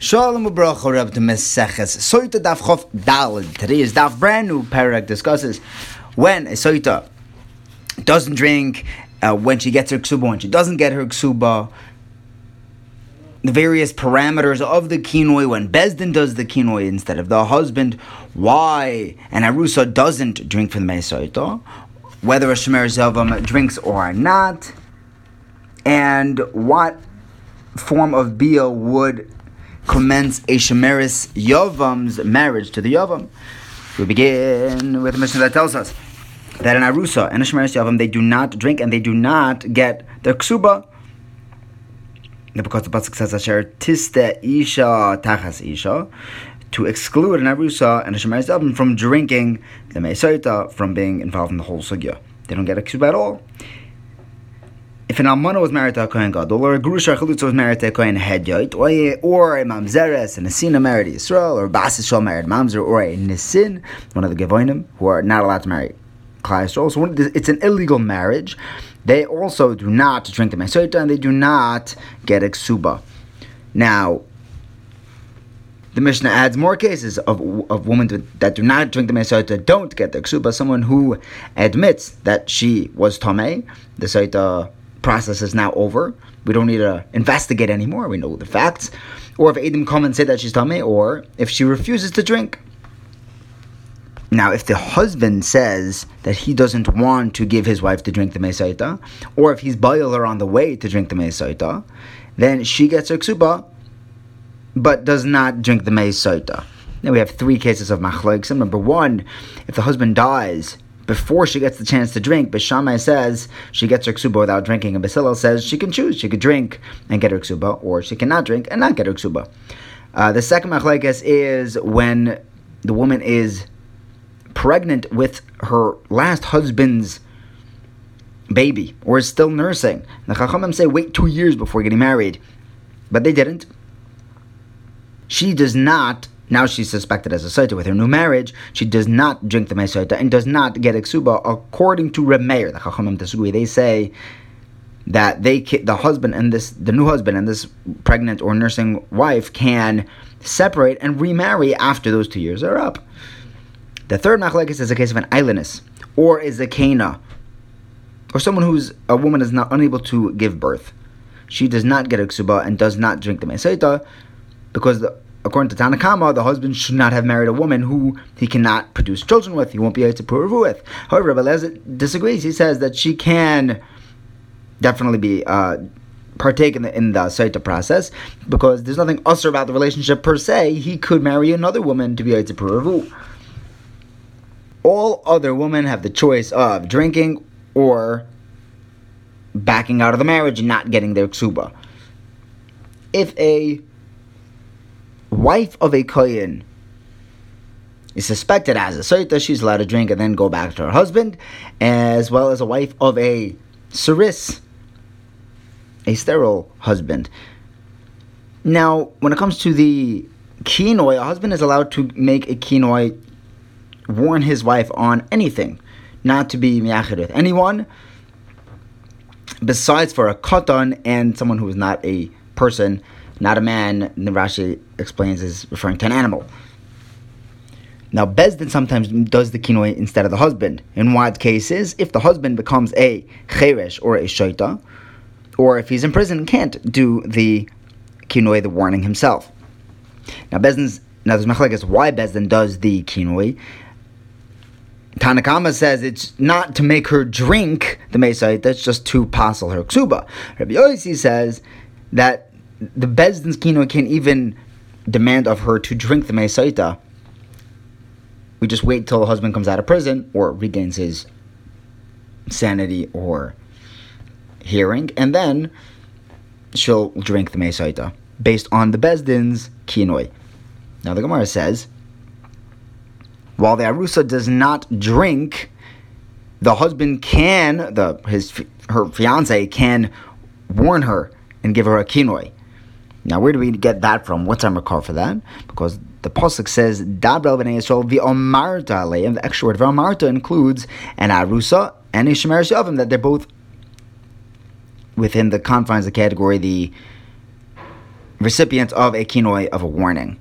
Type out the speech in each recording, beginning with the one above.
Shalom ubracha Reb to Meseches Soita Daf Chof Dalid. Today is Daf brand new parak discusses when a Soita doesn't drink, uh, when she gets her ksuba, when she doesn't get her ksuba, the various parameters of the kinoi, when Bezdin does the kinoi instead of the husband, why an Arusa doesn't drink from the Mesoita, whether a Shemer Zelvam drinks or not, and what form of Bia would commence a Shemeris Yavam's marriage to the Yavam. We begin with a Mishnah that tells us that an Arusa and a Shemeris Yavam, they do not drink and they do not get their ksuba. Because the Pasuk says, Asher tiste isha tachas isha, to exclude an Arusa and a Shemeris Yavam from drinking the Mesaita, from being involved in the whole sugya. They don't get a ksuba at all if an almana was married to a kohen gadol, or a grusha chalutza was married to a kohen hedyot, or, a mamzeres and a sina married to Yisrael, or basis shal married mamzer, or a nisin, one of the gevoinim, who are not allowed to marry Yisrael. So it's an illegal marriage. They also do not drink the mesoita, and they do not get a ksuba. Now, the Mishnah adds more cases of, of women that do not drink the Mesaita don't get the ksuba. Someone who admits that she was Tomei, the Saita process is now over. We don't need to investigate anymore. We know the facts. Or if Adam come and say that she's tummy, or if she refuses to drink. Now, if the husband says that he doesn't want to give his wife to drink the mesaita, or if he's boil her on the way to drink the mesaita, then she gets her ksuba, but does not drink the mesaita. Now we have three cases of machlokes. Number one, if the husband dies before she gets the chance to drink. But says she gets her ksuba without drinking, and Beis Hillel says she can choose. She could drink and get her ksuba, or she cannot drink and not get her ksuba. Uh, the second machlekes is when the woman is pregnant with her last husband's baby, or is still nursing. The Chachamim say wait two years before getting married, but they didn't. She does not now she's suspected as a Saita with her new marriage. She does not drink the Mesaita and does not get Eksuba according to Reb Meir, the Chachamim Tesugui. They say that they the husband and this the new husband and this pregnant or nursing wife can separate and remarry after those two years are up. The third machlekes is a case of an islandess or is a kana or someone who's a woman is not unable to give birth. She does not get a ksuba and does not drink the mesaita because the according to Tanakama, the husband should not have married a woman who he cannot produce children with. He won't be able to prove with. However, Rabbi disagrees. He says that she can definitely be uh, partake in the in the Saita process because there's nothing usher about the relationship per se. He could marry another woman to be able to prove. All other women have the choice of drinking or backing out of the marriage and not getting their ksuba. If a wife of a kohen is suspected as a soita, she's allowed to drink and then go back to her husband, as well as a wife of a saris, a sterile husband. Now, when it comes to the kinoi, a husband is allowed to make a kinoi warn his wife on anything, not to be miyachid with anyone, besides for a katan and someone who is not a person not a man, the Rashi explains is referring to an animal. Now, Bezdin sometimes does the kinoi instead of the husband. In what cases? If the husband becomes a cheresh or a shaita, or if he's in prison, can't do the kinoi, the warning himself. Now, Bezdin's now there's machlekes why Bezdin does the kinoi. Tanakama says it's not to make her drink the mesait, that's just to passel her ksuba. Rabbi Yossi says that the Bezdin's Kino can even demand of her to drink the Mesaita. We just wait till the husband comes out of prison or regains his sanity or hearing, and then she'll drink the Mesaita based on the Bezdin's Kinoi. Now the Gemara says, while the Arusa does not drink, the husband can, the his her fiance can warn her and give her a kinoi. Now, where do we get that from? What's our makar for that? Because the pasuk says "Dabel b'nei Yisrael v'omarta and the extra word v'omarta includes an arusa and a shemer yavim that they're both within the confines of the category the recipient of a kinoi of a warning.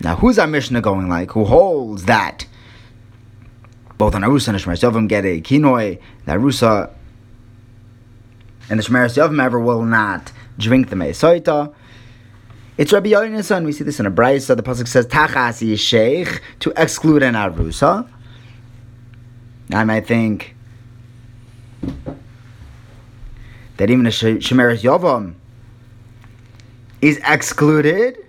Now, who's our Mishnah going like? Who holds that both an Arusa and a Shemar Yovim get a kinoi, the Arusa and the Shemar Yovim ever will not drink the Meisoita. It's Rabbi Yonason. We see this in a brayso. The pasuk says Tachasi Sheikh to exclude an Arusa. I might think that even a Shemeres Yovam is excluded.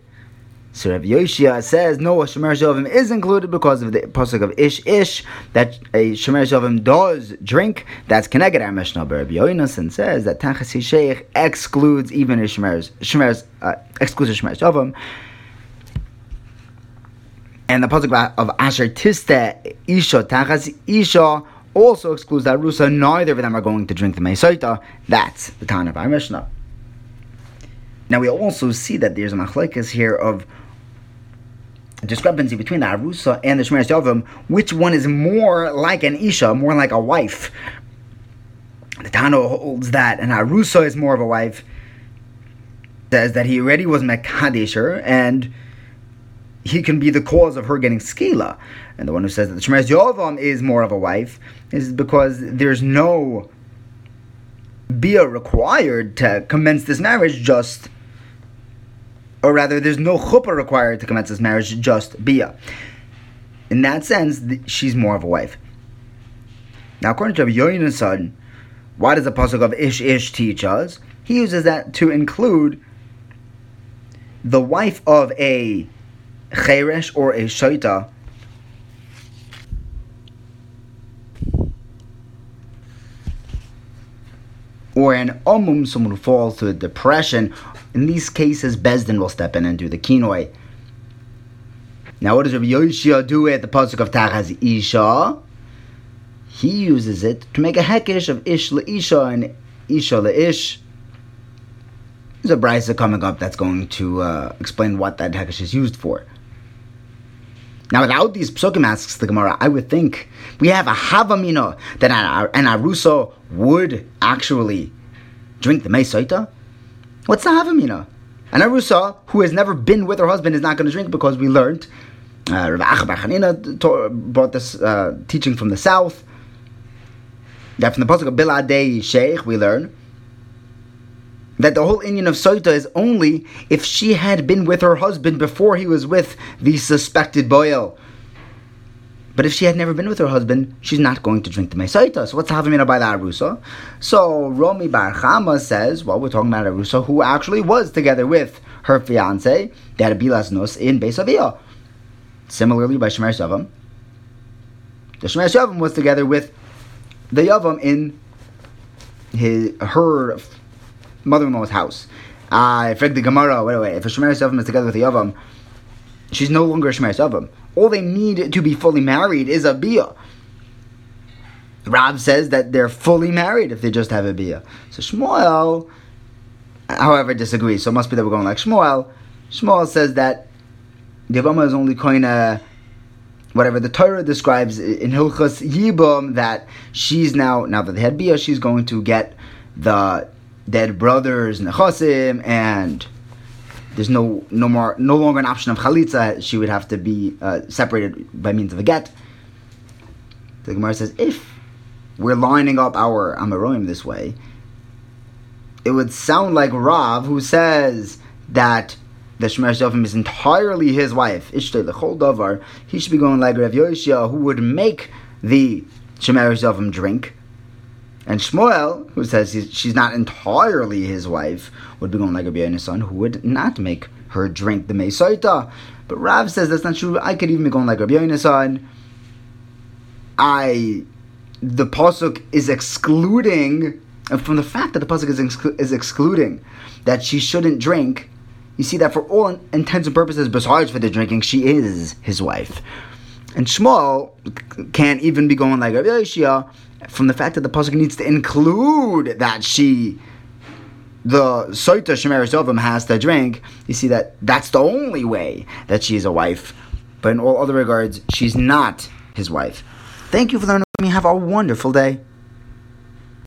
So Rabbi Yoshia says no, a Shemer Shovim is included because of the pasuk of Ish Ish that a Shemer Shovim does drink. That's connected our Mishnah. But Rabbi Yonason says that Tachas Sheikh excludes even a Shemer Shemer uh, excludes a Shemer Shovim. And the pasuk of Asher Tista Isha Tachas Isha also excludes that Rusa. Neither of them are going to drink the Meisaita. That's the time of our Mishnah. Now we also see that there's a machlekes here of discrepancy between the Arusa and the Shemiras Yavim, which one is more like an Isha, more like a wife. The Tano holds that an Arusa is more of a wife, says that he already was Mekadesher, and he can be the cause of her getting skila. And the one who says that the Shemiras Yavam is more of a wife is because there's no bia required to commence this marriage, just or rather, there's no chuppah required to commence this marriage, just bia. In that sense, she's more of a wife. Now, according to Rabbi Yonason, why does the pasuk of Ish Ish teach us? He uses that to include the wife of a cheresh or a shaita or an omum, someone who falls to depression in these cases, Bezdin will step in and do the kinoi. Now, what does Rabbi Yoshia do at the pasuk of Tachas Isha? He uses it to make a hekish of Ish Isha and Isha Ish. There's a brisa coming up that's going to uh, explain what that hekish is used for. Now, without these psukim, asks the Gemara, I would think we have a havamina that an aruso would actually drink the meisaita. What's the Havamina? An Arusa who has never been with her husband is not going to drink because we learned. Uh, Rav Achabar brought this uh, teaching from the south. That from the pasuk of Biladei Sheikh we learn that the whole Indian of Soita is only if she had been with her husband before he was with the suspected boil. But if she had never been with her husband, she's not going to drink the Mesaita. So what's the Havamina by the Arusa? So Romi Bar Chama says, well, we're talking about Arusa who actually was together with her fiance, they had a Bilas Nus in Beis Aviyah. Similarly by Shemer Shavam. The Shemer Shavam was together with the Yavam in his her mother-in-law's house. I uh, the Gemara, wait, wait, if a Shemer Shavam is together with the Yavam, she's no longer a Shemer Shavam all they need to be fully married is a bia. Rab says that they're fully married if they just have a bia. So Shmuel, however, disagrees. So it must be that we're going like Shmuel. Shmuel says that the is only koina whatever the Torah describes in Hilchas Yibum that she's now now that they had bia, she's going to get the dead brothers nechasim and there's no no more no longer an option of chalitza. She would have to be uh, separated by means of a get. The Gemara says if we're lining up our Amaroim this way, it would sound like Rav who says that the Shemer Shofim is entirely his wife. Ishtay whole davar. He should be going like Rav Yoshia, who would make the Shemer Shofim drink. And Shmuel, who says she's not entirely his wife, would be going like a son, who would not make her drink the Mesaita. But Rav says that's not true. I could even be going like Rabbi son. I, the pasuk is excluding, and from the fact that the pasuk is, exclu- is excluding that she shouldn't drink, you see that for all intents and purposes, besides for the drinking, she is his wife. And Shmuel can't even be going like Rabbi Yoshia from the fact that the pasuk needs to include that she, the soita shemeres ovim has to drink. You see that that's the only way that she is a wife, but in all other regards, she's not his wife. Thank you for learning with me. Have a wonderful day.